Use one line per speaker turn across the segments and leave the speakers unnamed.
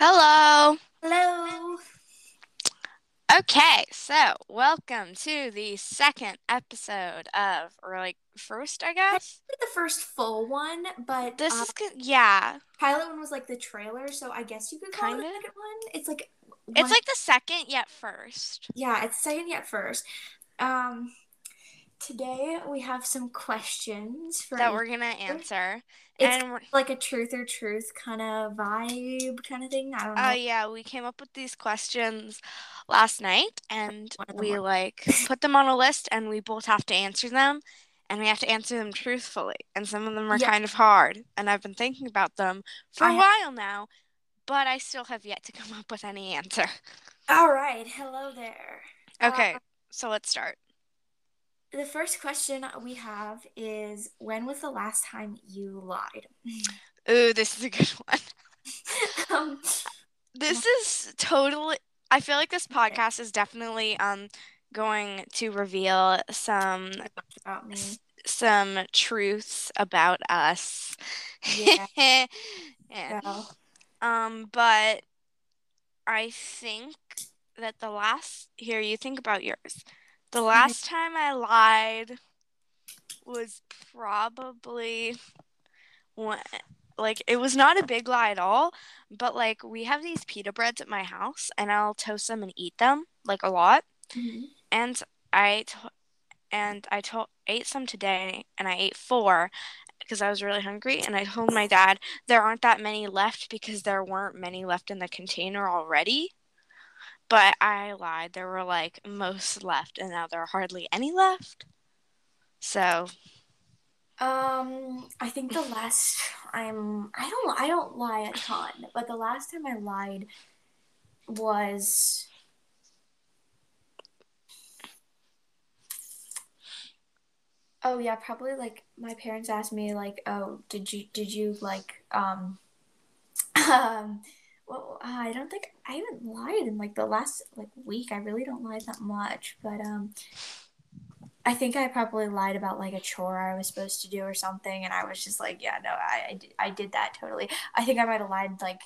Hello.
Hello.
Okay, so welcome to the second episode of, or like first, I guess.
The first full one, but
This
uh,
is good. Yeah,
pilot one was like the trailer, so I guess you could call it
Kinda.
the second one. It's like
it's like the second yet first.
yeah, it's second yet first. Um, today we have some questions for
that we're gonna answer.
It's
and
like a truth or truth kind of vibe kind of thing. I don't know.
oh yeah, we came up with these questions last night, and
One of them
we like put them on a list, and we both have to answer them, and we have to answer them truthfully. And some of them are
Yeah.
kind of hard, and I've been thinking about them for
I
a while now, but I still have yet to come up with any answer.
All right, hello there. Uh,
Okay, so let's start.
The first question we have is when was the last time you lied?
Ooh, this is a good one.
um,
This is totally. I feel like this podcast is definitely um going to reveal some
about me.
some truths about us.
Yeah.
Yeah.
So,
Um, but I think that the last here you think about yours. The last time I lied was probably when like it was not a big lie at all, but like we have these pita breads at my house and I'll toast them and eat them like a lot.
mhm.
And I to- and I told ate some today and I ate four because I was really hungry and I told my dad there aren't that many left because there weren't many left in the container already. But I lied. There were like most left and now there are hardly any left. So,
Um, I think the last I'm I don't I don't lie a ton, but the last time I lied was Oh yeah, probably like my parents asked me like, "Oh, did you did you like um um well, I don't think I haven't lied in like the last like week. I really don't lie that much, but um I think I probably lied about like a chore I was supposed to do or something, and I was just like, yeah, no, I, I, did, I did that totally. I think I might have lied like,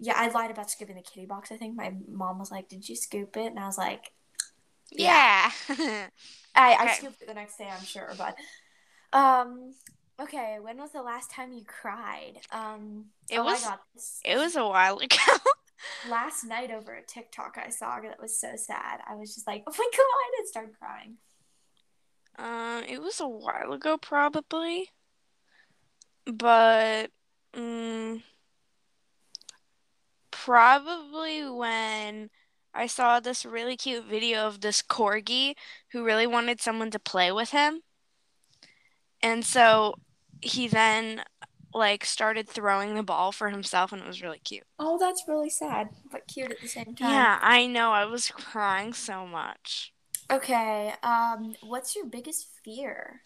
yeah, I lied about scooping the kitty box. I think my mom was like, "Did you scoop it?" And I was like,
yeah.
I, I
Okay.
scooped it the next day, I'm sure, but um, okay. When was the last time you cried? Um,
It
oh,
was-
I got this.
it was a while ago.
last night over a TikTok I saw that was so sad. I was just like, oh my god, and started crying.
Um, it was a while ago, probably. But, um, probably when I saw this really cute video of this corgi who really wanted someone to play with him. And so he then, like, started throwing the ball for himself, and it was really cute.
Oh, that's really sad, but cute at the same time.
Yeah, I know. I was crying so much.
Okay. Um, what's your biggest fear?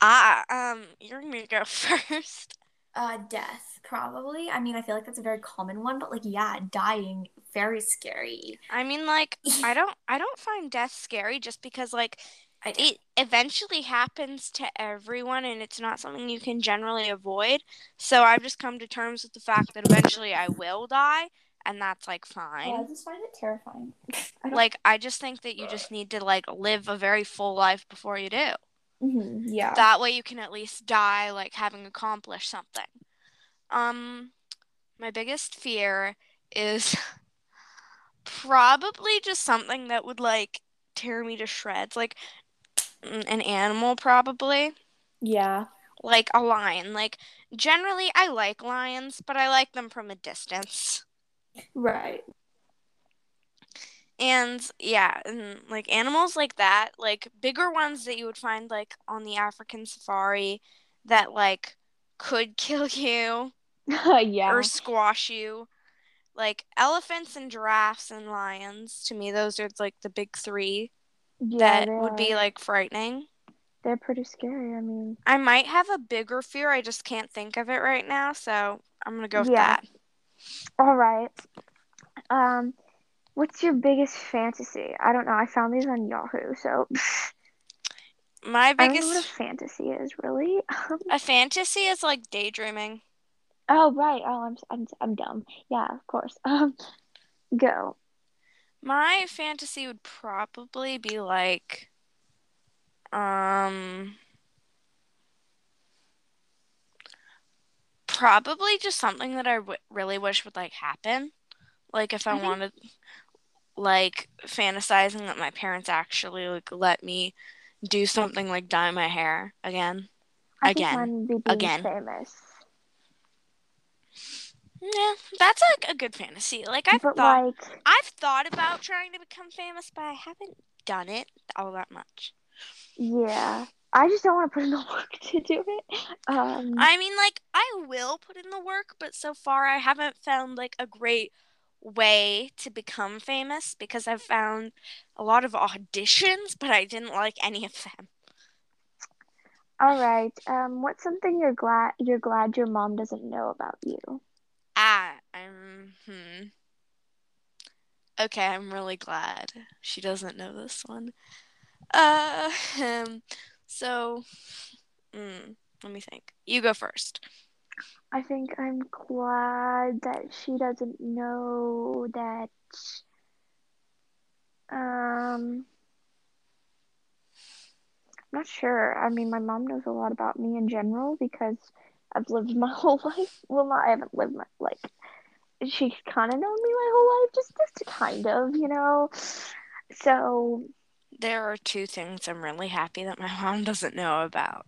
Ah, um, you're gonna go first.
Uh, death, probably. I mean, I feel like that's a very common one, but like, yeah, dying, very scary.
I mean, like, I don't, I don't find death scary just because, like, it eventually happens to everyone, and it's not something you can generally avoid. So I've just come to terms with the fact that eventually I will die, and that's like
Oh, I just find it terrifying. I
Like, I just think that you just need to like live a very full life before you do.
Mhm, yeah.
That way you can at least die like having accomplished something. Um, my biggest fear is probably just something that would like tear me to shreds, like an animal probably,
yeah.
like a lion. Like generally I like lions, but I like them from a distance.
Right.
And yeah, and like animals like that, like bigger ones that you would find like on the African safari that like could kill you
yeah.
or squash you. Like elephants and giraffes and lions, to me, those are like the big three
Yeah,
that would be like frightening.
They're pretty scary. I mean,
I might have a bigger fear, I just can't think of it right now, so I'm gonna go with
Yeah.
that.
all right. Um, what's your biggest fantasy? I don't know. I found these on Yahoo, so
My
I don't know what a
biggest
fantasy is really.
a fantasy is like daydreaming.
Oh right. Oh, I'm I'm I'm dumb. Yeah, of course. Um, go.
My fantasy would probably be like, um, probably just something that I w- really wish would like happen. Like if I,
think-
wanted, like fantasizing that my parents actually like let me do something like dye my hair again.
I
Again.
think be being
Again.
famous.
Yeah, that's like a good fantasy. Like I've
but
thought,
like,
I've thought about trying to become famous, but I haven't done it all that much.
yeah, I just don't want to put in the work to do it. Um,
I mean, like, I will put in the work, but so far I haven't found like a great way to become famous because I've found a lot of auditions, but I didn't like any of them.
all right. Um, what's something you're glad you're glad your mom doesn't know about you?
Ah, I'm, hmm. Okay, I'm really glad she doesn't know this one. Uh, um, so, mm, let me think. You go first.
I think I'm glad that she doesn't know that. Um, I'm not sure. I mean, my mom knows a lot about me in general because I've lived my whole life. Well, not I haven't lived my like. She's kind of known me my whole life, just just kind of, you know. So
There are two things I'm really happy that my mom doesn't know about.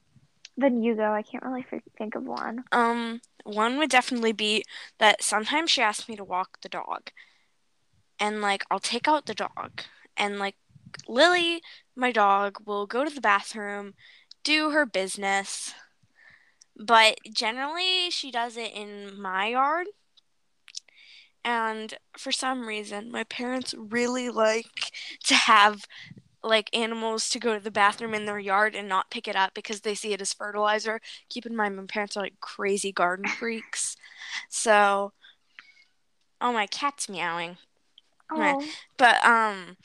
then you go. I can't really think of one.
Um, one would definitely be that sometimes she asks me to walk the dog. And like I'll take out the dog and like Lily, my dog, will go to the bathroom, do her business. But generally she does it in my yard. And for some reason, my parents really like to have like animals to go to the bathroom in their yard and not pick it up because they see it as fertilizer. Keep in mind, my parents are like crazy garden freaks. So, oh, my cat's meowing.
Oh,
But, um,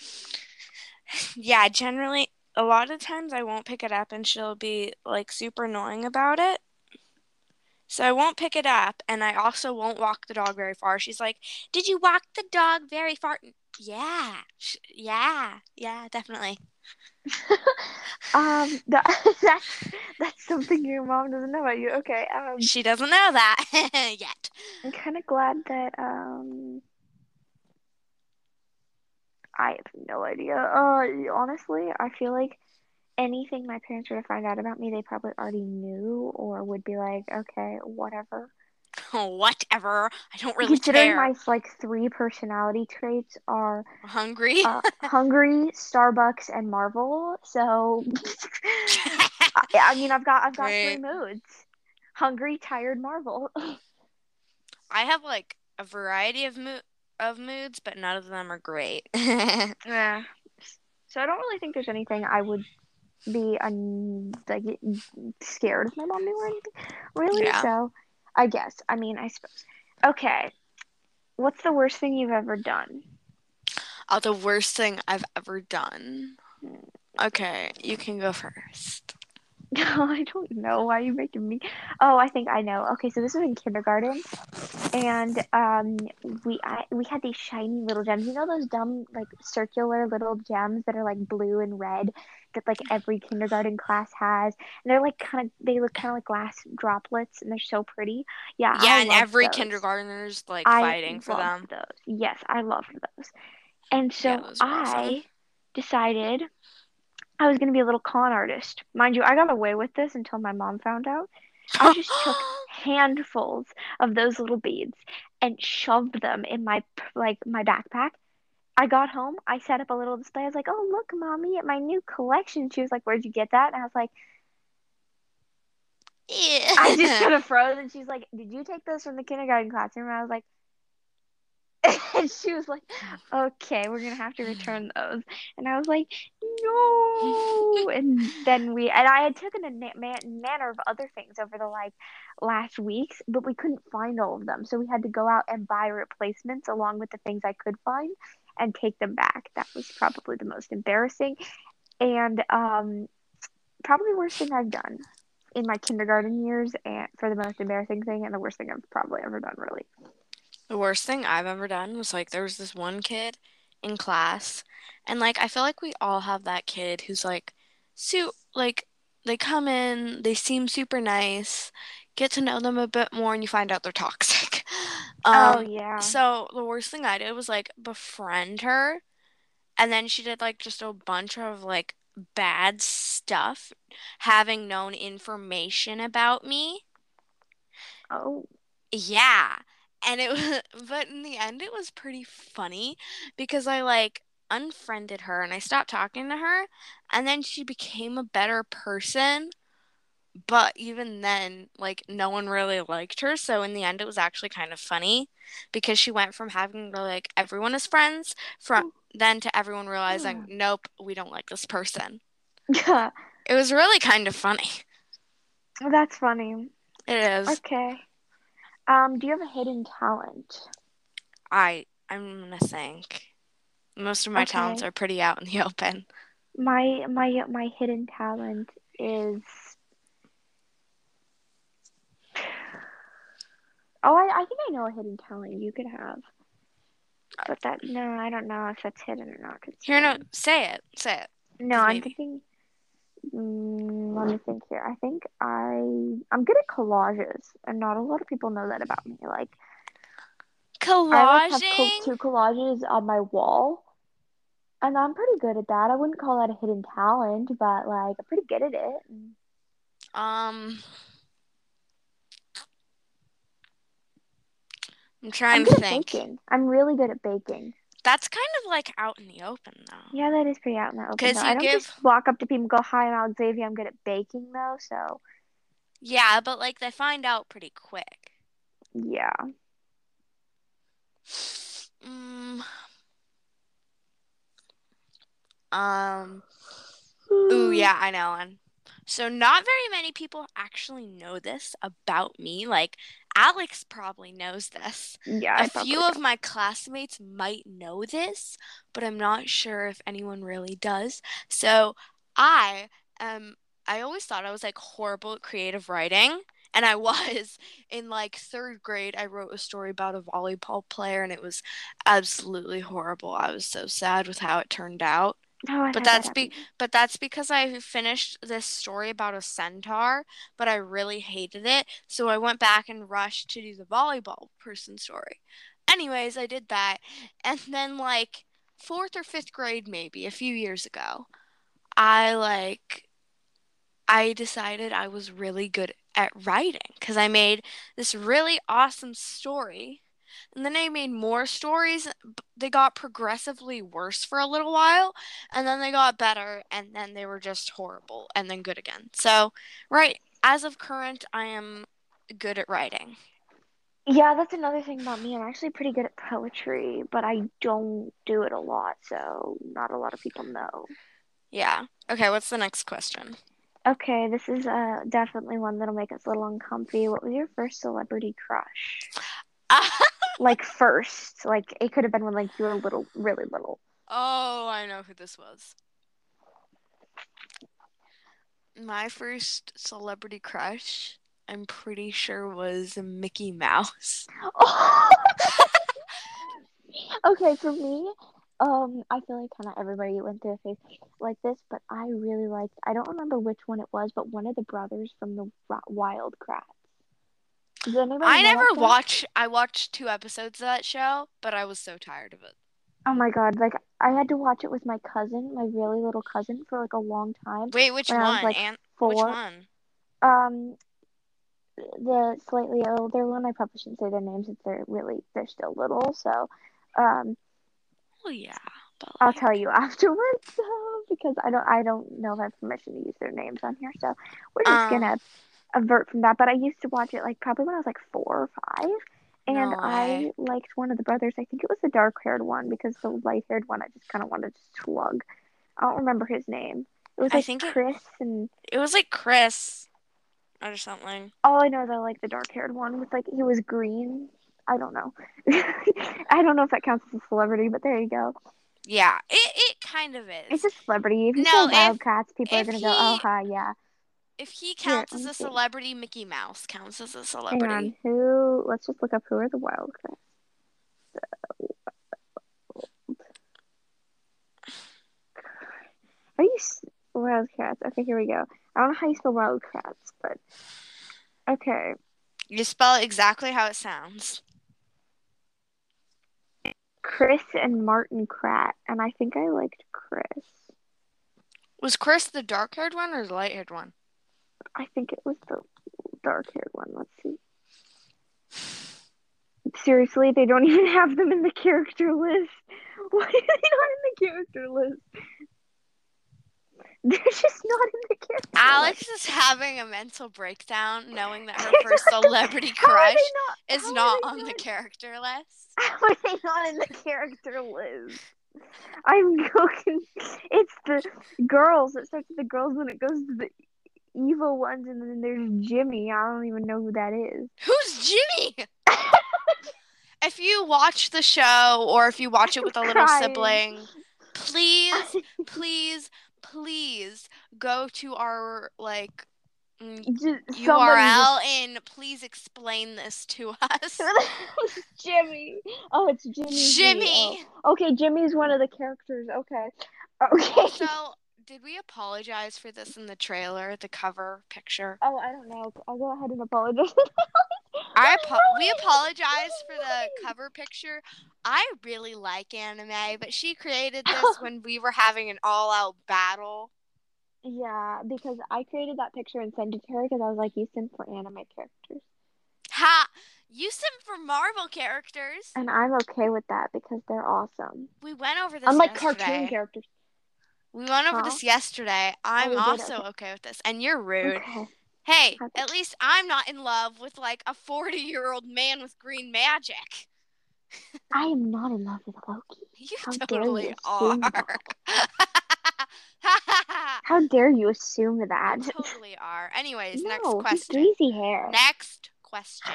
yeah, generally, a lot of times I won't pick it up and she'll be like super annoying about it. So I won't pick it up and I also won't walk the dog very far. She's like, Did you walk the dog very far? Yeah, yeah, yeah, definitely.
um, that, that's that's something your mom doesn't know about you. Okay. Um,
She doesn't know that yet.
I'm kind of glad that um I have no idea. Uh honestly, I feel like anything my parents were to find out about me, they probably already knew or would be like, okay, whatever.
Whatever. I don't really
Considering
care.
my like three personality traits are
Hungry?
uh, hungry, Starbucks, and Marvel. So I, I mean, I've got I've got three moods: hungry, tired, Marvel.
I have like a variety of mo- of moods, but none of them are great.
Yeah. So I don't really think there's anything I would be un- like scared of my mom knew or anything. Really?
Yeah.
So I guess. I mean, I suppose. Okay. What's the worst thing you've ever done?
oh, the worst thing I've ever done. Okay, you can go first.
I don't know. Why you're making me? Oh, I think I know. Okay, so this was in kindergarten, and um, we I, we had these shiny little gems. You know those dumb like circular little gems that are like blue and red that like every kindergarten class has, and they're like kind of they look kind of like glass droplets, and they're so pretty. Yeah,
Yeah,
I
and every
those.
kindergartner's like
I
fighting for them.
those. Yes, I loved those. And so
Yeah, are awesome.
I decided I was going to be a little con artist. Mind you, I got away with this until my mom found out. I just took handfuls of those little beads and shoved them in my like my backpack. I got home, I set up a little display. I was like, "Oh, look, mommy, at my new collection." She was like, "Where'd you get that?" And I was like, I just kind of froze, and she's like, "Did you take those from the kindergarten classroom?" And I was like, and she was like, "Okay, we're gonna have to return those." And I was like, "No!" And then we and I had taken a na- man- manner of other things over the like last weeks, but we couldn't find all of them, so we had to go out and buy replacements along with the things I could find and take them back. That was probably the most embarrassing and um probably worst thing I've done. in my kindergarten years and for the most embarrassing thing and the worst thing I've probably ever done really.
The worst thing I've ever done was like there was this one kid in class, and like I feel like we all have that kid who's like, su like they come in, they seem super nice, get to know them a bit more, and you find out they're toxic.
oh
Um,
yeah.
so the worst thing I did was like befriend her, and then she did like just a bunch of like bad stuff, having known information about me.
Oh.
Yeah. And it was, but in the end, it was pretty funny because I like unfriended her and I stopped talking to her, and then she became a better person. But even then, like, no one really liked her. So in the end, it was actually kind of funny because she went from having like everyone as friends from mm. then to everyone realizing, nope, we don't like this person.
Yeah.
It was really kind of funny.
That's funny.
It is.
Okay. Um, do you have a hidden talent?
I I'm gonna think. Most of my talents are pretty out in the open.
My my my hidden talent is Oh, I, I think I know a hidden talent you could have. But that no, I don't know if that's hidden or not. 'cause
Here, no, say it, say it.
No, I'm
maybe.
thinking. Mm, let me think here. I think I I'm good at collages, and not a lot of people know that about me. Like I like have co- two collages on my wall, and I'm pretty good at that. I wouldn't call that a hidden talent, but like I'm pretty good at it.
Um, I'm trying
I'm
to think.
baking. I'm really good at baking.
That's kind of like out in the open, though.
Yeah, that is pretty out in the open.
'Cause
though.
you
I don't
give-
just walk up to people and go, "Hi, I'm Xavier. I'm good at baking," though. So
Yeah, but like they find out pretty quick.
yeah.
Mm. Um. Ooh, yeah, I know one. So not very many people actually know this about me. Like Alex probably knows this.
Yeah.
A few of my classmates might know this, but I'm not sure if anyone really does. So I um I always thought I was like horrible at creative writing, and I was. In like third grade, I wrote a story about a volleyball player, and it was absolutely horrible. I was so sad with how it turned out.
Oh,
But
had that
that's be but that's because I finished this story about a centaur, but I really hated it, so I went back and rushed to do the volleyball person story. Anyways, I did that, and then like fourth or fifth grade, maybe a few years ago, I like I decided I was really good at writing because I made this really awesome story. And then I made more stories. They got progressively worse for a little while, and then they got better, and then they were just horrible, and then good again. So, right, as of current, I am good at writing.
Yeah, that's another thing about me. I'm actually pretty good at poetry, but I don't do it a lot, so not a lot of people know.
Yeah. Okay, what's the next question?
Okay, this is uh definitely one that'll make us a little uncomfy. What was your first celebrity crush? Like first, like it could have been when like you were little, really little.
Oh, I know who this was. My first celebrity crush, I'm pretty sure was Mickey Mouse.
Okay, for me, um, I feel like kind of everybody went through a phase like this, but I really liked, I don't remember which one it was, but one of the brothers from the Wild Kratts.
I never watched I watched two episodes of that show, but I was so tired of it.
Oh my God, like I had to watch it with my cousin, my really little cousin, for like a long time.
Wait, which
I was,
one?
like,
and
Four.
which one?
Um, the slightly older one, I probably shouldn't say their names if they're really, they're still little. So, um,
Oh yeah. But
I'll tell you afterwards though, because I don't I don't know if I have permission to use their names on here. So we're just
Um,
gonna avert from that. But I used to watch it like probably when I was like four or five. And
No
I liked one of the brothers. I think it was the dark haired one because the light haired one I just kind of wanted to slug. I don't remember his name. It was
I
like
think it-
Chris and
It was like Chris or something.
all I know is I like the dark haired one with like he was green. I don't know. I don't know if that counts as a celebrity, but there you go.
Yeah, it, it kind of is.
It's a celebrity. If you
No,
say Wildcats, people are gonna go, "Oh, hi, yeah."
If he counts
let
as a
see.
celebrity, Mickey Mouse counts as a
Hang
celebrity.
on. Who? Let's just look up who are the Wild Kratts. Are you s- Wild Kratts? Okay, here we go. I don't know how you spell Wild Kratts, but okay.
You spell it exactly how it sounds.
Chris and Martin Kratt, and I think I liked Chris.
Was Chris the dark haired one or the light haired one?
I think it was the dark haired one. Let's see. Seriously, they don't even have them in the character list. Why are they not in the character list? They're just not in the character list.
Alex
list.
is having a mental breakdown knowing that her first celebrity crush
not,
is not on the character list.
How are they not in the character list? I'm joking. It's the girls. It starts with the girls, then it goes to the evil ones, and then there's Jimmy. I don't even know who that is.
Who's Jimmy? if you watch the show or if you watch it with a little
Crying.
sibling, please, please, please go to our like mm,
Just
URL and please explain this to us.
Jimmy. Oh, it's Jimmy.
Jimmy.
Oh. Okay, Jimmy's one of the characters. Okay. Okay.
Also, did we apologize for this in the trailer, the cover picture?
Oh, I don't know. I'll go ahead and apologize.
I apo- we apologize for the cover picture. I really like anime, but she created this when we were having an all-out battle.
Yeah, because I created that picture and sent it to her because I was like, you sent for anime characters.
Ha! You sent for Marvel characters.
And I'm okay with that because they're awesome.
We went over this
Unlike
yesterday.
cartoon characters.
We went over
Huh?
this yesterday. I'm
did?
also
Okay.
okay with this, and you're rude.
Okay.
Hey, at least I'm not in love with like a 40 year old man with green magic.
I am not in love with Loki.
You
How dare you
totally are.
How dare you assume that?
you totally are. Anyways,
no,
next question.
greasy hair.
Next question.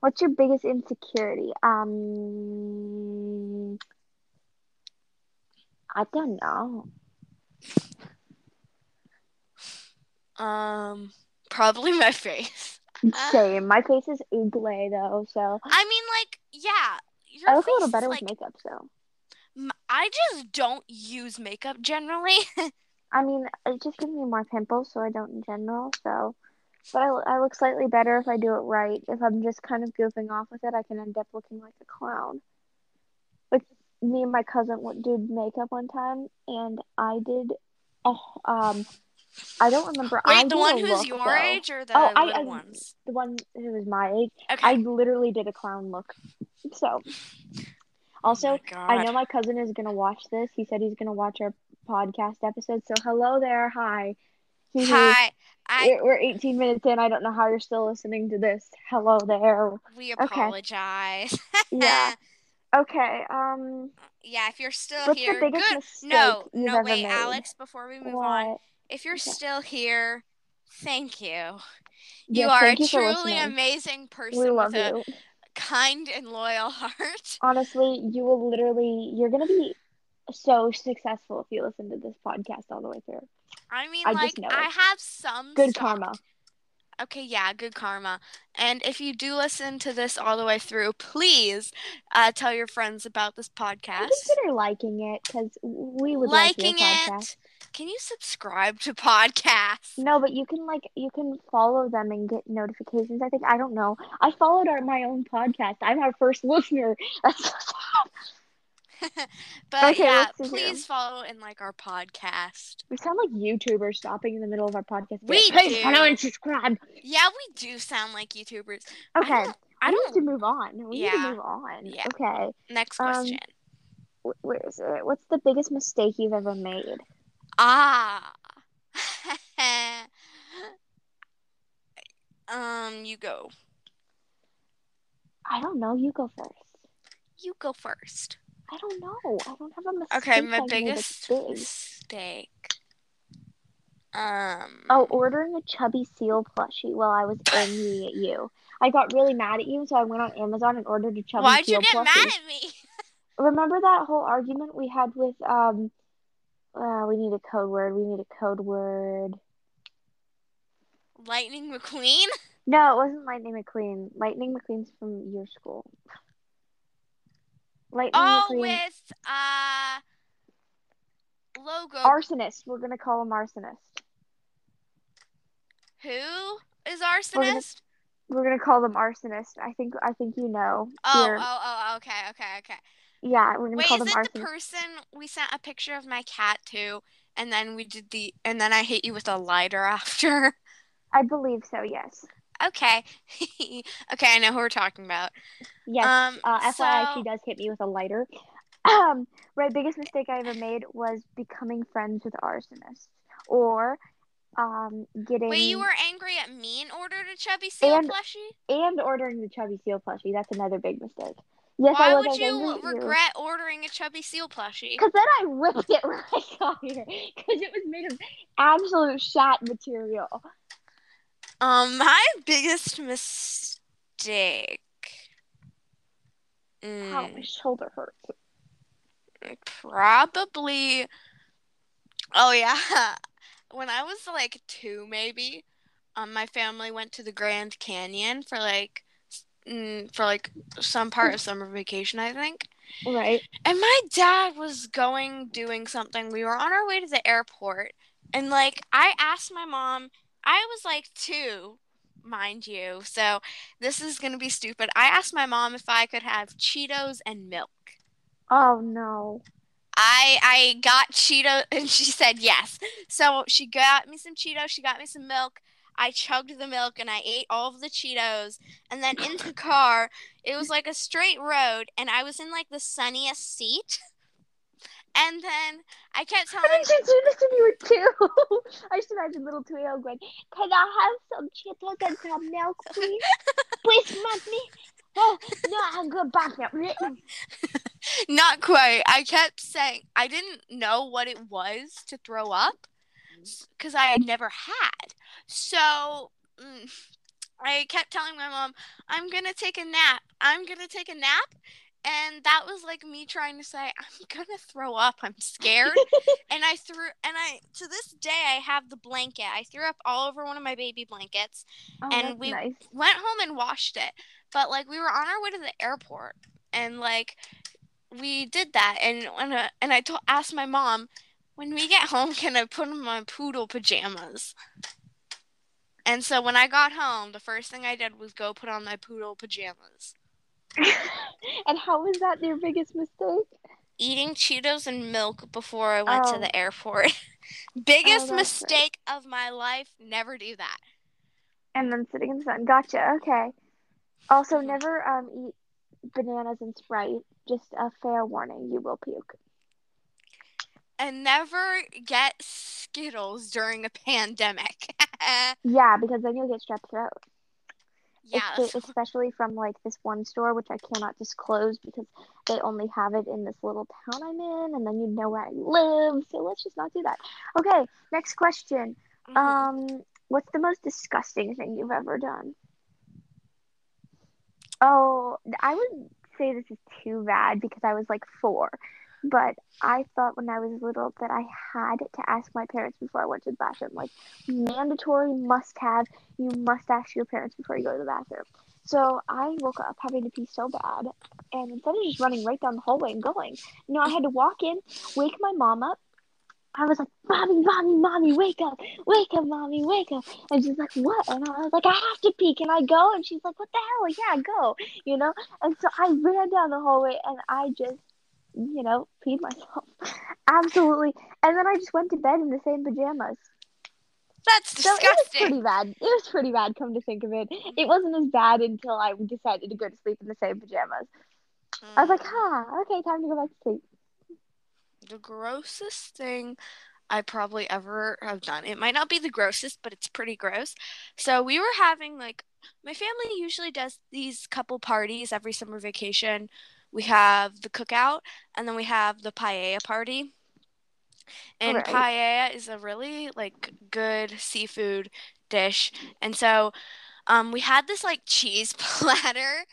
What's your biggest insecurity? Um, I don't know.
Um, probably my face.
Same. My face is ugly though, so
I mean, like, yeah, your
I look a little better
like,
with makeup. So
m- I just don't use makeup generally.
I mean, it just gives me more pimples, so I don't in general. So, but I, I look slightly better if I do it right. If I'm just kind of goofing off with it, I can end up looking like a clown. Like me and my cousin did makeup one time, and I did. Oh, um, I don't remember. I
Wait, the one who's
look,
your
though.
age or the
Oh, I- I-
ones?
The one who was my age.
Okay.
I literally did a clown look. So, also,
oh
I know my cousin is gonna watch this. He said he's gonna watch our podcast episode. So, hello there. Hi.
Hi, I
We're, we're 18 minutes in. I don't know how you're still listening to this. Hello there.
we
okay.
apologize.
Yeah. Okay. Um.
yeah, if you're still here, good. No, no, wait,
made?
Alex. Before we move on, if you're
Okay.
still here, thank you. You
Yes,
are a
you
truly amazing person
We love
with a
you.
kind and loyal heart.
Honestly, you will literally. You're gonna be so successful if you listen to this podcast all the way through.
I mean,
I
like I have some
Good karma.
Okay, yeah, good karma. And if you do listen to this all the way through, please uh, tell your friends about this podcast.
consider liking it because we would
Liking
like your podcast.
it. Can you subscribe to podcasts?
No, but you can like you can follow them and get notifications. I think I don't know. I followed our my own podcast. I'm our first listener. That's so sad.
but
Okay,
yeah,
let's see here.
please follow and like our podcast.
We sound like YouTubers stopping in the middle of our podcast.
We
Please
do.
follow and subscribe.
Yeah, we do sound like YouTubers. I
Okay,
don't- I don't.
need to move on. We need
Yeah.
to move on.
Yeah.
Okay,
Next
um,
question.
Wh- where is it? What's the biggest mistake you've ever made?
Ah. um, you go.
I don't know. You go first.
You go first.
I don't know. I don't have a mistake.
Okay, my biggest mistake. Um.
Oh, ordering a chubby seal plushie while I was angry at you. I got really mad at you, so I went on Amazon and ordered a chubby seal. plushie.
Why'd you get
plushie.
mad at me?
Remember that whole argument we had with um uh we need a code word. We need a code word.
Lightning McQueen?
No, it wasn't Lightning McQueen. Lightning McQueen's from your school. Lightning
Oh,
McQueen.
with uh logo.
Arsonist. We're gonna call him arsonist.
Who is
gonna-
arsonist?
We're gonna call them arsonist. I think I think you know.
Oh,
Here.
oh, oh, okay, okay, okay.
Yeah, we're gonna
Wait,
call
is
them
it
arsonist.
the person we sent a picture of my cat to, and then we did the, and then I hit you with a lighter after?
I believe so. Yes.
Okay, okay, I know who we're talking about.
Yes.
Um,
uh, FYI,
so-
she does hit me with a lighter. Um, right. Biggest mistake I ever made was becoming friends with arsonists, or um, getting
Wait, you were angry at me and ordered a chubby seal
And-
plushie?
and ordering the chubby seal plushie. That's another big mistake. Yes,
Why
I was.
Would you
at you.
regret ordering a chubby seal plushie?
Because then I ripped it when I got here. Because it was made of absolute shat material.
Um, my biggest mistake.
Ow,
Mm,
my shoulder hurts.
probably. Oh yeah, when I was like two, maybe, um, my family went to the Grand Canyon for like, mm, for like some part of summer vacation, I think.
Right.
And my dad was going doing something. We were on our way to the airport, and like I asked my mom. I was like two, mind you. So this is gonna be stupid. I asked my mom if I could have Cheetos and milk.
Oh no.
I I got Cheetos, and she said yes. So she got me some Cheetos. She got me some milk. I chugged the milk and I ate all of the Cheetos. And then in the car, it was like a straight road, and I was in like the sunniest seat. And then I kept
How
telling
did you do this when you were two? I just imagine little two-year old going, "Can I have some Cheetos and some milk, please? please, mommy." Oh no, I'm good back now.
Not quite. I kept saying I didn't know what it was to throw up because I had never had. So mm, I kept telling my mom, I'm going to take a nap. I'm going to take a nap. And that was like me trying to say, I'm to throw up. I'm scared. and I threw, and I, to this day, I have the blanket. I threw up all over one of my baby blankets
Oh,
And we-
nice.
went home and washed it. But like we were on our way to the airport, and like we did that, and when uh, and I to- asked my mom, when we get home, can I put on my poodle pajamas? And so when I got home, the first thing I did was go put on my poodle pajamas.
And how was that your biggest mistake?
Eating Cheetos and milk before I went to
Oh.
the airport. Biggest
right.
mistake of my life. Never do that.
And then sitting in the sun. Gotcha. Okay. Also,
Mhm.
never um eat bananas and Sprite. Just a fair warning, you will puke.
And never get Skittles during a pandemic.
Yeah, because then you'll get strep throat.
Yeah,
Espe- especially from like this one store, which I cannot disclose because they only have it in this little town I'm in, and then you know where I live. So let's just not do that. Okay, next question.
Mhm.
Um, what's the most disgusting thing you've ever done? Oh, I would say this is too bad because I was like four, but I thought when I was little that I had to ask my parents before I went to the bathroom. Like mandatory must have, you must ask your parents before you go to the bathroom. So I woke up having to pee so bad, and instead of just running right down the hallway and going, you know, I had to walk in, wake my mom up. I was like, Mommy, Mommy, Mommy, wake up, wake up, Mommy, wake up. And she's like, What? And I was like, I have to pee. Can I go? And she's like, What the hell? Yeah, go. You know? And so I ran down the hallway and I just, you know, peed myself. Absolutely. And then I just went to bed in the same pajamas.
That's
So it was pretty bad. It was pretty bad, come to think of it. It wasn't as bad until I decided to go to sleep in the same pajamas. I was like,
Mm.
huh, okay, time to go back to sleep.
the grossest thing I probably ever have done. It might not be the grossest, but it's pretty gross. So we were having like my family usually does these couple parties every summer vacation. We have the cookout and then we have the paella party. And
Right.
paella is a really like good seafood dish. And so um we had this like cheese platter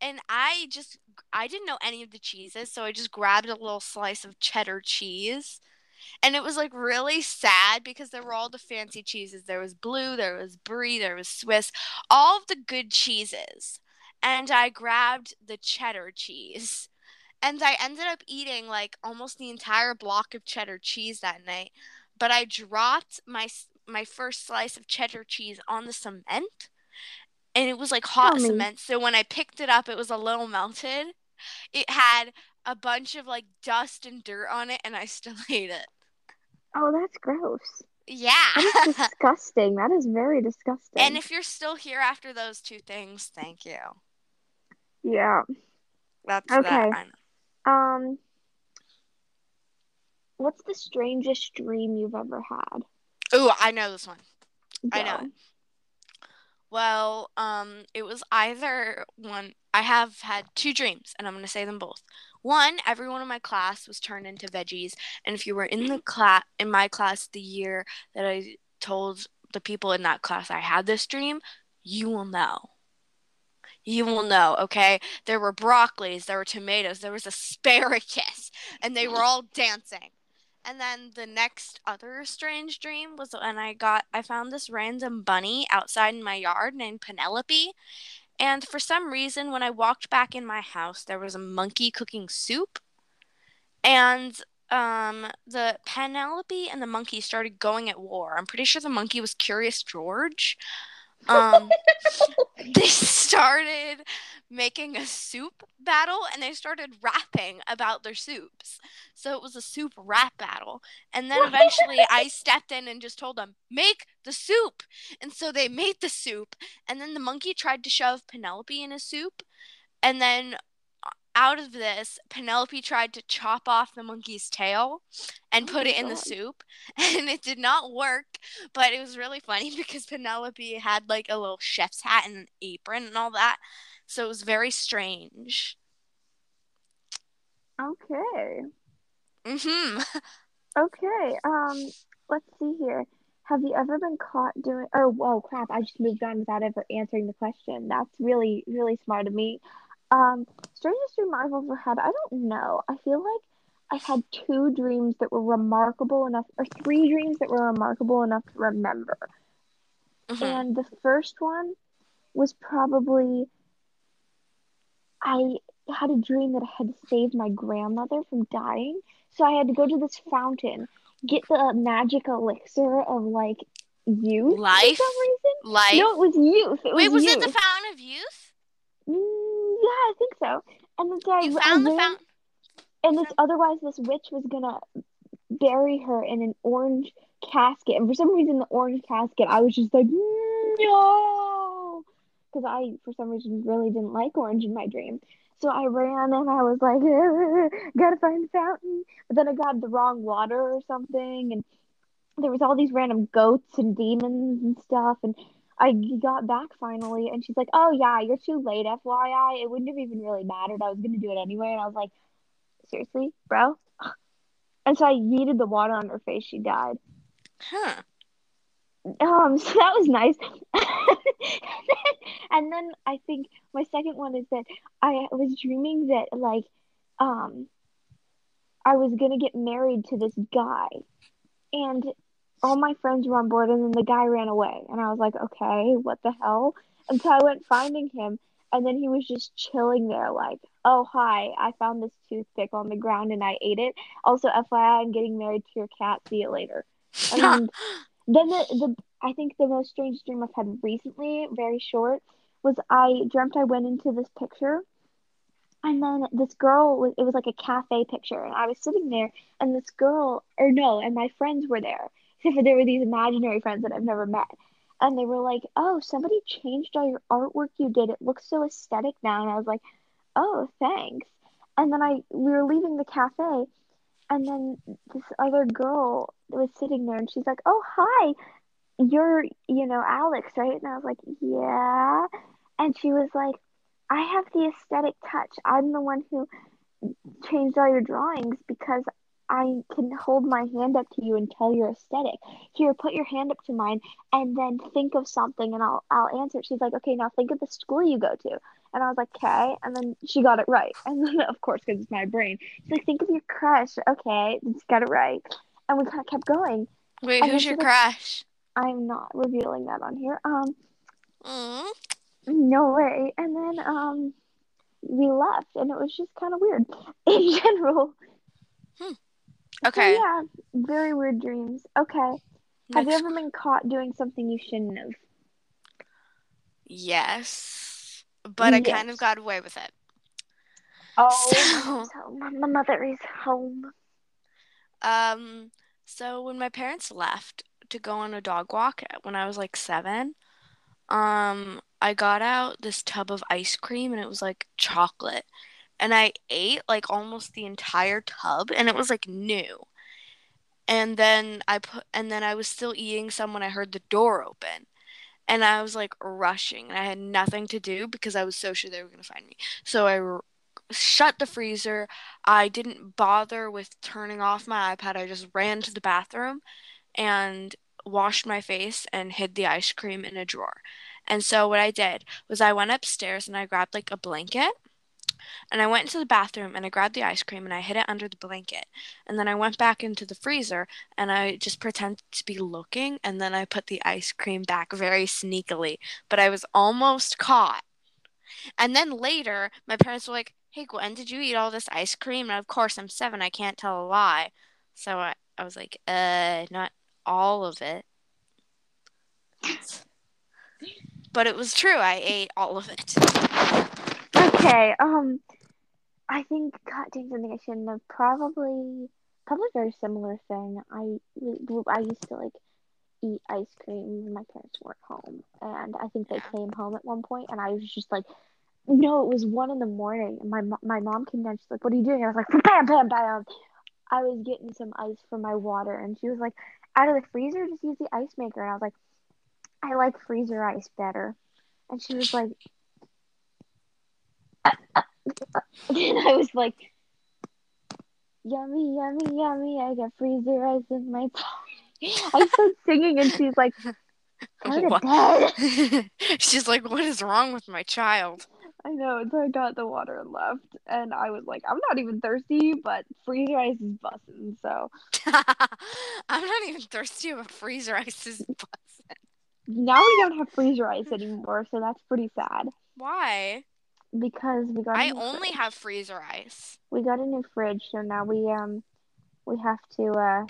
and I just I didn't know any of the cheeses, so I just grabbed a little slice of cheddar cheese And it was like really sad because there were all the fancy cheeses. There was blue, there was brie, there was Swiss, all of the good cheeses. And I grabbed the cheddar cheese. And I ended up eating like almost the entire block of cheddar cheese that night. But I dropped my my first slice of cheddar cheese on the cement and it was like hot cement. So when I picked it up, it was a little melted. It had a bunch of like dust and dirt on it, and I still ate it.
Oh, that's gross.
Yeah.
That is disgusting. that is very disgusting.
And if you're still here after those two things, thank you.
Yeah.
That's
okay.
That.
Um, what's the strangest dream you've ever had?
Oh, I know this one.
Go.
I know. Well, um, it was either one. I have had two dreams, and I'm going to say them both. One, everyone in my class was turned into veggies, and if you were in the class in my class the year that I told the people in that class I had this dream, you will know. You will know, okay? There were broccolis, there were tomatoes, there was asparagus, and they were all dancing. And then the next other strange dream was when I got I found this random bunny outside in my yard named Penelope. And for some reason when I walked back in my house there was a monkey cooking soup. And um the Penelope and the monkey started going at war. I'm pretty sure the monkey was Curious George. Um they started making a soup battle and they started rapping about their soups. So it was a soup rap battle. And then eventually I stepped in and just told them, make the soup. And so they made the soup. And then the monkey tried to shove Penelope in his soup. And then out of this, Penelope tried to chop off the monkey's tail and oh put it in God. the soup, and it did not work. But it was really funny because Penelope had like a little chef's hat and an apron and all that. So it was very strange.
Okay.
Mhm.
okay. Um, let's see here. Have you ever been caught doing? Oh, whoa, crap! I just moved on without ever answering the question. That's really, really smart of me. Um, strangest dream I've ever had. I don't know. I feel like I've had two dreams that were remarkable enough, or three dreams that were remarkable enough to remember. Mm-hmm. And the first one was probably I had a dream that I had to save my grandmother from dying. So I had to go to this fountain, get the magic elixir of like youth
life.
For some reason.
Life.
No, it was youth. It
Wait,
was,
was
youth.
it the fountain of youth?
Mm, yeah, I think so. And this guy,
you found the fountain.
And this otherwise, this witch was gonna bury her in an orange casket, and for some reason, the orange casket, I was just like, no, because I, for some reason, really didn't like orange in my dream. So I ran and I was like, gotta find the fountain. But then I got the wrong water or something, and there was all these random goats and demons and stuff, and I got back finally, and she's like, "Oh yeah, you're too late, FYI. It wouldn't have even really mattered. I was gonna do it anyway." And I was like, "Seriously, bro?" And so I yeeted the water on her face. She died.
Huh.
Um, so that was nice. and then I think my second one is that I was dreaming that like, um, I was gonna get married to this guy, and all my friends were on board and then the guy ran away. And i was like okay what the hell? And so i went finding him and then he was just chilling there like oh hi i found this toothpick on the ground and i ate it. Also fyi i'm getting married to your cat. See you later. And then the, the i think the most strange dream i've had recently very short was i dreamt i went into this picture and then this girl was it was like a cafe picture and i was sitting there and this girl or no and my friends were there there were these imaginary friends that I've never met. And they were like, "Oh, somebody changed all your artwork you did. It looks so aesthetic now." And I was like, "Oh, thanks." And then I we were leaving the cafe, and then this other girl was sitting there, and she's like, "Oh, hi, you're you know Alex, right?" And I was like, "Yeah." And she was like, "I have the aesthetic touch. I'm the one who changed all your drawings because I can hold my hand up to you and tell your aesthetic. Here, put your hand up to mine and then think of something and I'll I'll answer. She's like, okay, now think of the school you go to. And I was like, okay. And then she got it right. And then, of course, because it's my brain, she's like, think of your crush. Okay, she got it right. and we kind of kept going.
Wait,
And
who's your
like-
crush?
I'm not revealing that on here. Um,
Mm.
no way. And then um, we left, and it was just kind of weird in general. So,
Okay.
yeah, very weird dreams. Okay. Have you ever been caught doing something you shouldn't have?
Yes. But I kind of got away with it.
Oh,
So-
so my my mother is home.
Um, so when my parents left to go on a dog walk when I was like seven, um, I got out this tub of ice cream and it was like chocolate. And I ate like almost the entire tub and it was like new. And then I put and then I was still eating some when I heard the door open. And I was like rushing and I had nothing to do because I was so sure they were going to find me. So I r- shut the freezer. I didn't bother with turning off my iPad. I just ran to the bathroom and washed my face and hid the ice cream in a drawer. And so what I did was I went upstairs and I grabbed like a blanket and I went into the bathroom and I grabbed the ice cream and I hid it under the blanket. And then I went back into the freezer and I just pretended to be looking and then I put the ice cream back very sneakily, but I was almost caught. And then later, my parents were like, Hey Gwen, did you eat all this ice cream? And of course, I'm seven, I can't tell a lie. So I, I was like, Uh, not all of it. But it was true, I ate all of it.
Okay. Um, I think caught doing something I shouldn't have. Probably, probably a very similar thing. I I used to like eat ice cream when my parents weren't home, and I think they came home at one point, and I was just like. No, it was one in the morning, and my my mom came down. She's like, "What are you doing?" I was like, "Bam, bam, bam." I was getting some ice for my water, and she was like, "Out of the freezer, just use the ice maker." And I was like, "I like freezer ice better," and she was like, and I was like, "Yummy, yummy, yummy! I got freezer ice in my pocket." I started singing, and she's like, "Go to
What?
bed."
She's like, What is wrong with my child?
I know, so I got the water and left, and I was like, "I'm not even thirsty, but freezer ice is busting." So
I'm not even thirsty, but freezer ice is busting.
now we don't have freezer ice anymore, so that's pretty sad
Why?
Because we got.
I only
fridge.
have freezer ice.
We got a new fridge, so now we um we have to uh,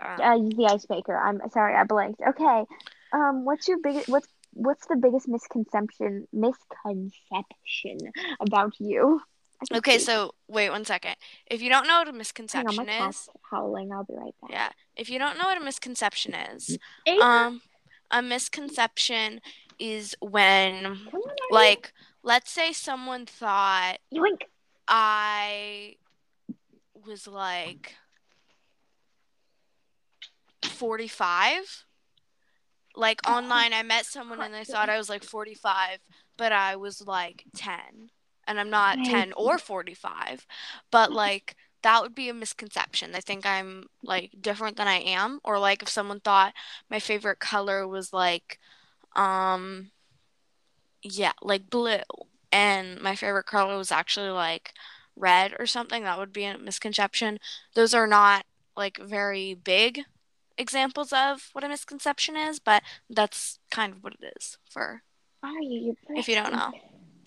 Um,
uh use the ice maker. I'm sorry, I blanked. Okay, um, what's your biggest what's what's the biggest misconception misconception about you?
Okay,
speak.
so wait one second. If you don't know what a
on,
misconception
my
is,
howling. I'll be right back.
yeah, if you don't know what a misconception is, um, a misconception is when,
come on, Abby.
like, let's say someone thought
yoink.
I was like 45. Like oh, online, I met someone and they thought I was like 45, but I was like 10. And I'm not 10 or 45. But like, that would be a misconception. They think I'm like different than I am. Or like if someone thought my favorite color was like, um, yeah, like blue. And my favorite color was actually like red or something, that would be a misconception. Those are not like very big examples of what a misconception is, but that's kind of what it is for
Aria, you're
if you don't know.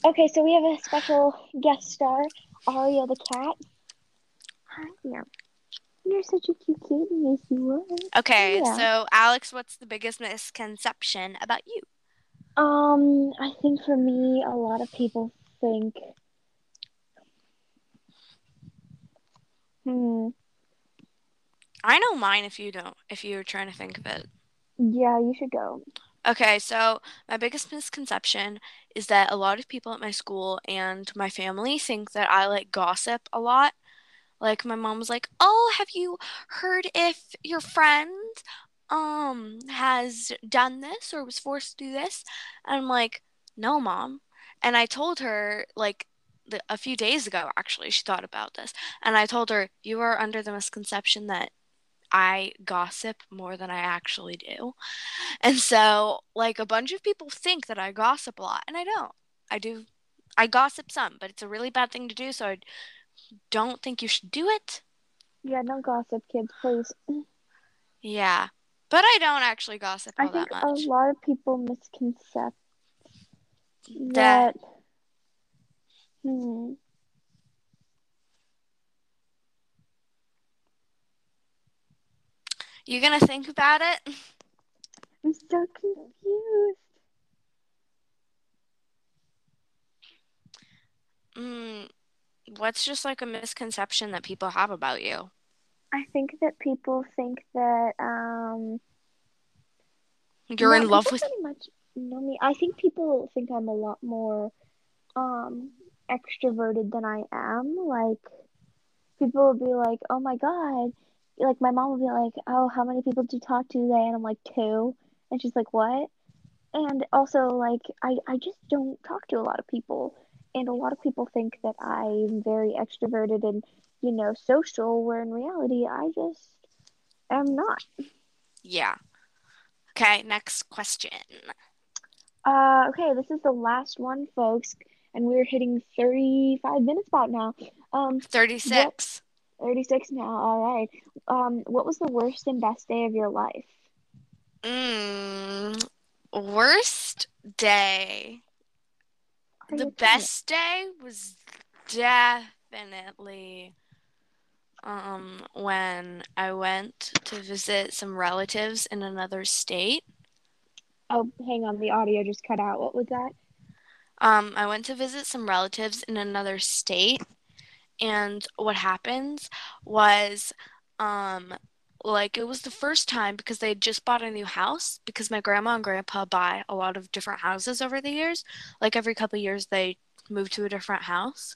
Okay, so we have a special guest star, Aria the cat. Hi there. You're such a cute kitty, yes you are.
Okay,
Yeah.
so Alex, what's the biggest misconception about you?
Um, I think for me, a lot of people think. Hmm.
I know mine if you don't, if you're trying to think of it.
Yeah, you should go.
Okay, so my biggest misconception is that a lot of people at my school and my family think that I like gossip a lot. Like my mom was like, "Oh, have you heard if your friend um has done this or was forced to do this?" And I'm like, "No, mom." And I told her like the, a few days ago actually, she thought about this. And I told her, "You are under the misconception that I gossip more than I actually do." And so, like, a bunch of people think that I gossip a lot, and I don't. I do. I gossip some, but it's a really bad thing to do, so I don't think you should do it.
Yeah, don't gossip, kids, please.
Yeah. But I don't actually gossip all
I think
that
a lot of people misconcept
That-
that. Hmm.
You gonna think about it?
I'm so confused.
Mm, what's just like a misconception that people have about you?
I think that people think that um
You're
no,
in love with
pretty much know me. I think people think I'm a lot more um extroverted than I am. Like people will be like, "Oh my God." Like my mom will be like, "Oh, how many people did you talk to today?" And I'm like, two. And she's like, "What?" And also like I I just don't talk to a lot of people. And a lot of people think that I'm very extroverted and, you know, social, where in reality I just am not.
Yeah. Okay, next question.
Uh, okay, this is the last one, folks, and we're hitting 35 minutes about now. Um,
36.
36 now. All right. Um, what was the worst and best day of your life?
Mm, worst day. The
you kidding me?
best day was definitely um when I went to visit some relatives in another state.
Oh, hang on, the audio just cut out. What was that?
Um, I went to visit some relatives in another state, and what happens was, um, like it was the first time because they had just bought a new house because my grandma and grandpa buy a lot of different houses over the years. Like every couple years they move to a different house.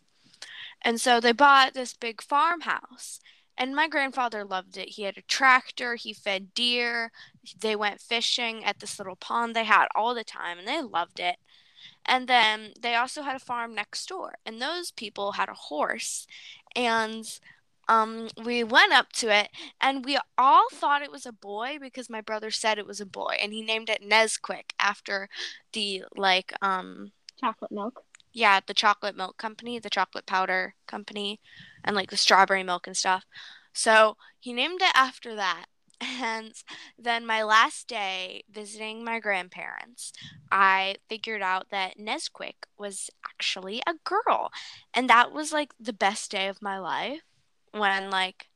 And so they bought this big farmhouse. And my grandfather loved it. He had a tractor, he fed deer, they went fishing at this little pond they had all the time, and they loved it. And then they also had a farm next door, and those people had a horse. And um, we went up to it, and we all thought it was a boy because my brother said it was a boy, and he named it Nesquik after the like um
Chocolate milk.
yeah, the chocolate milk company, the chocolate powder company, and like the strawberry milk and stuff. So he named it after that. And then my last day visiting my grandparents, I figured out that Nesquik was actually a girl. And that was like the best day of my life when like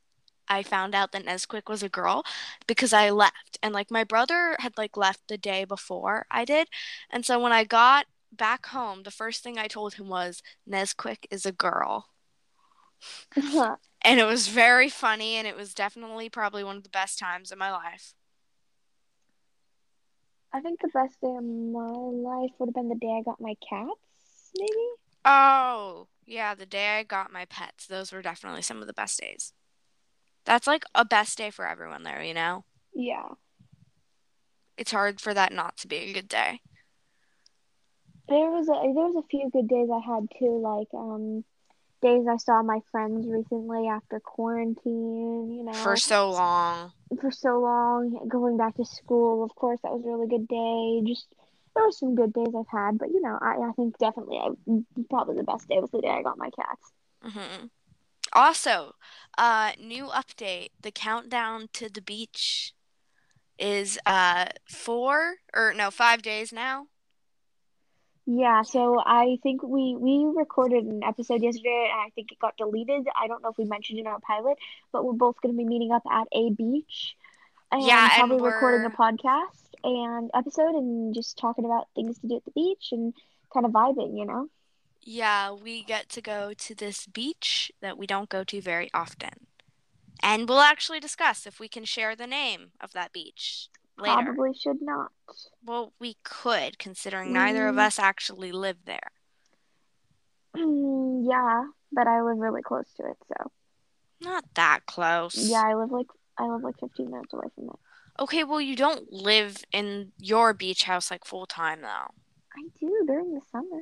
I found out that Nesquik was a girl because I left. And like my brother had like left the day before I did. And so when I got back home, the first thing I told him was Nesquik is a girl. And it was very funny and it was definitely probably one of the best times in my life.
I think the best day of my life would have been the day I got my cats, maybe.
Oh, yeah, the day I got my pets. Those were definitely some of the best days. That's like a best day for everyone there, you know?
Yeah.
It's hard for that not to be a good day.
There was a there was a few good days I had too, like um days I saw my friends recently after quarantine, you know,
For so long.
for so long, going back to school, of course, that was a really good day. Just there were some good days I've had, but you know, I, I think definitely I probably the best day was the day I got my cats.
hmm Also, uh, new update. The countdown to the beach is uh four or no, five days now.
Yeah, so I think we we recorded an episode yesterday and I think it got deleted. I don't know if we mentioned it in our pilot, but we're both going to be meeting up at a beach and
Yeah, and
probably recording a podcast and episode and just talking about things to do at the beach and kind of vibing, you know?
Yeah, we get to go to this beach that we don't go to very often. And we'll actually discuss if we can share the name of that beach later.
Probably should not.
Well, we could, considering neither of
Mm.
us actually live there.
yeah, but I live really close to it, so
Not that close.
yeah, I live like I live like 15 minutes away from it.
Okay, well, you don't live in your beach house like full time, though.
I do during the summer.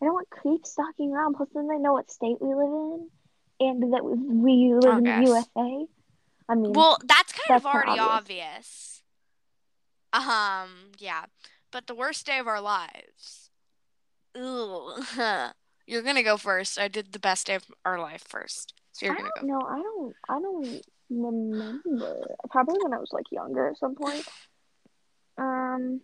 I don't want creeps stalking around. Plus, then they know what state we live in, and that we, live
I
in the. USA. I mean,
Well, that's kind
That's
of already
obvious.
obvious. Um, yeah. But the worst day of our lives. Ugh. You're gonna go first. I did the best day of our life first. So you're
I
gonna go.
No, I don't. I don't remember. Probably when I was like younger at some point. Um,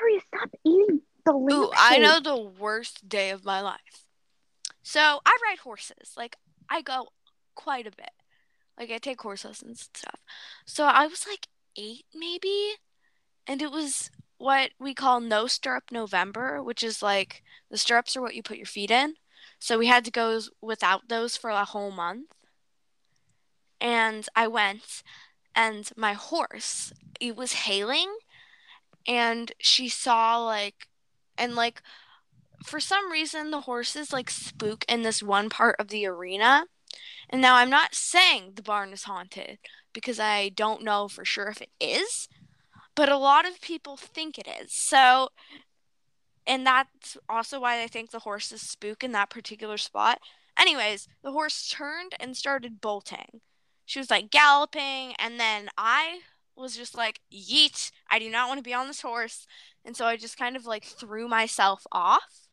Aria, stop eating the
Ooh. I know the worst day of my life. So I ride horses. Like I go quite a bit. Like I take horse lessons and stuff. So I was like eight maybe, and it was what we call no stirrup November, which is like the stirrups are what you put your feet in. So we had to go without those for a whole month. And I went, and my horse, it was hailing, and she saw like, and like, for some reason, the horses like spook in this one part of the arena. And now I'm not saying the barn is haunted because I don't know for sure if it is, but a lot of people think it is. So, and that's also why I think the horses spook in that particular spot. Anyways, the horse turned and started bolting. She was like galloping, and then I was just like, yeet, I do not want to be on this horse. And so I just kind of like threw myself off.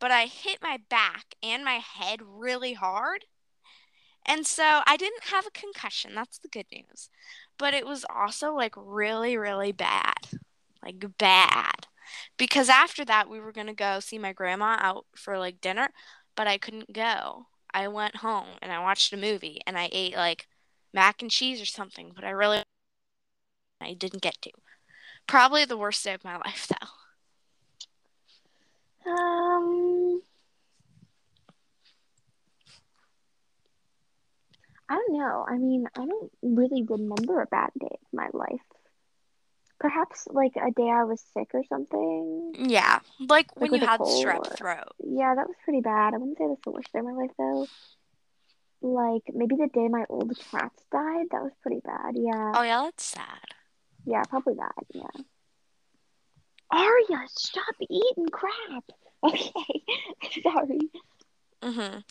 But I hit my back and my head really hard. And so I didn't have a concussion. That's the good news. But it was also like really, really bad. Like bad. Because after that, we were going to go see my grandma out for like dinner, but I couldn't go. I went home and I watched a movie and I ate like mac and cheese or something, but I really I didn't get to. Probably the worst day of my life though.
Um, I don't know. I mean, I don't really remember a bad day of my life. Perhaps like a day I was sick or something.
Yeah, like when you had strep throat.
Yeah, that was pretty bad. I wouldn't say that's the worst day of my life though. Like maybe the day my old cats died. That was pretty bad. Yeah.
Oh yeah, that's sad.
Yeah, probably that. Yeah. Aria, stop eating crap. Okay. Sorry.
Mhm.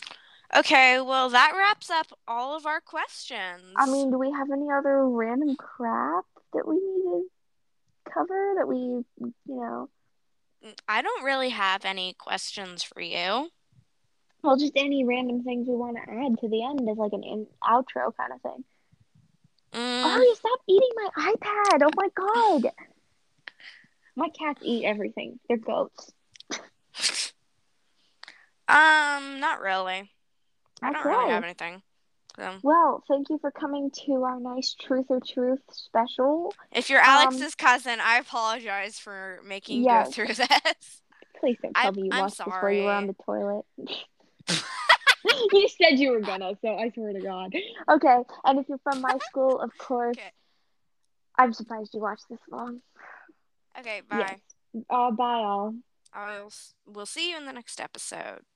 Okay, well that wraps up all of our questions.
I mean, do we have any other random crap that we need to cover that we, you know,
I don't really have any questions for you.
well, just any random things we want to add to the end as like an in- outro kind of thing.
Mm,
Aria, stop eating my iPad. Oh my God. My cats eat everything. They're goats.
um, not really. I don't really have anything. So,
Well, thank you for coming to our nice Truth or Truth special.
if you're
Um,
Alex's cousin, I apologize for making you
Yes.
go through this.
Please don't
I-
tell me you
I'm
watched before you were on the toilet. you said you were gonna, so I swear to God. Okay, and if you're from my school, of course,
Okay.
I'm surprised you watched this long.
Okay, bye.
Yes. Uh, bye all.
I'll, we'll see you in the next episode.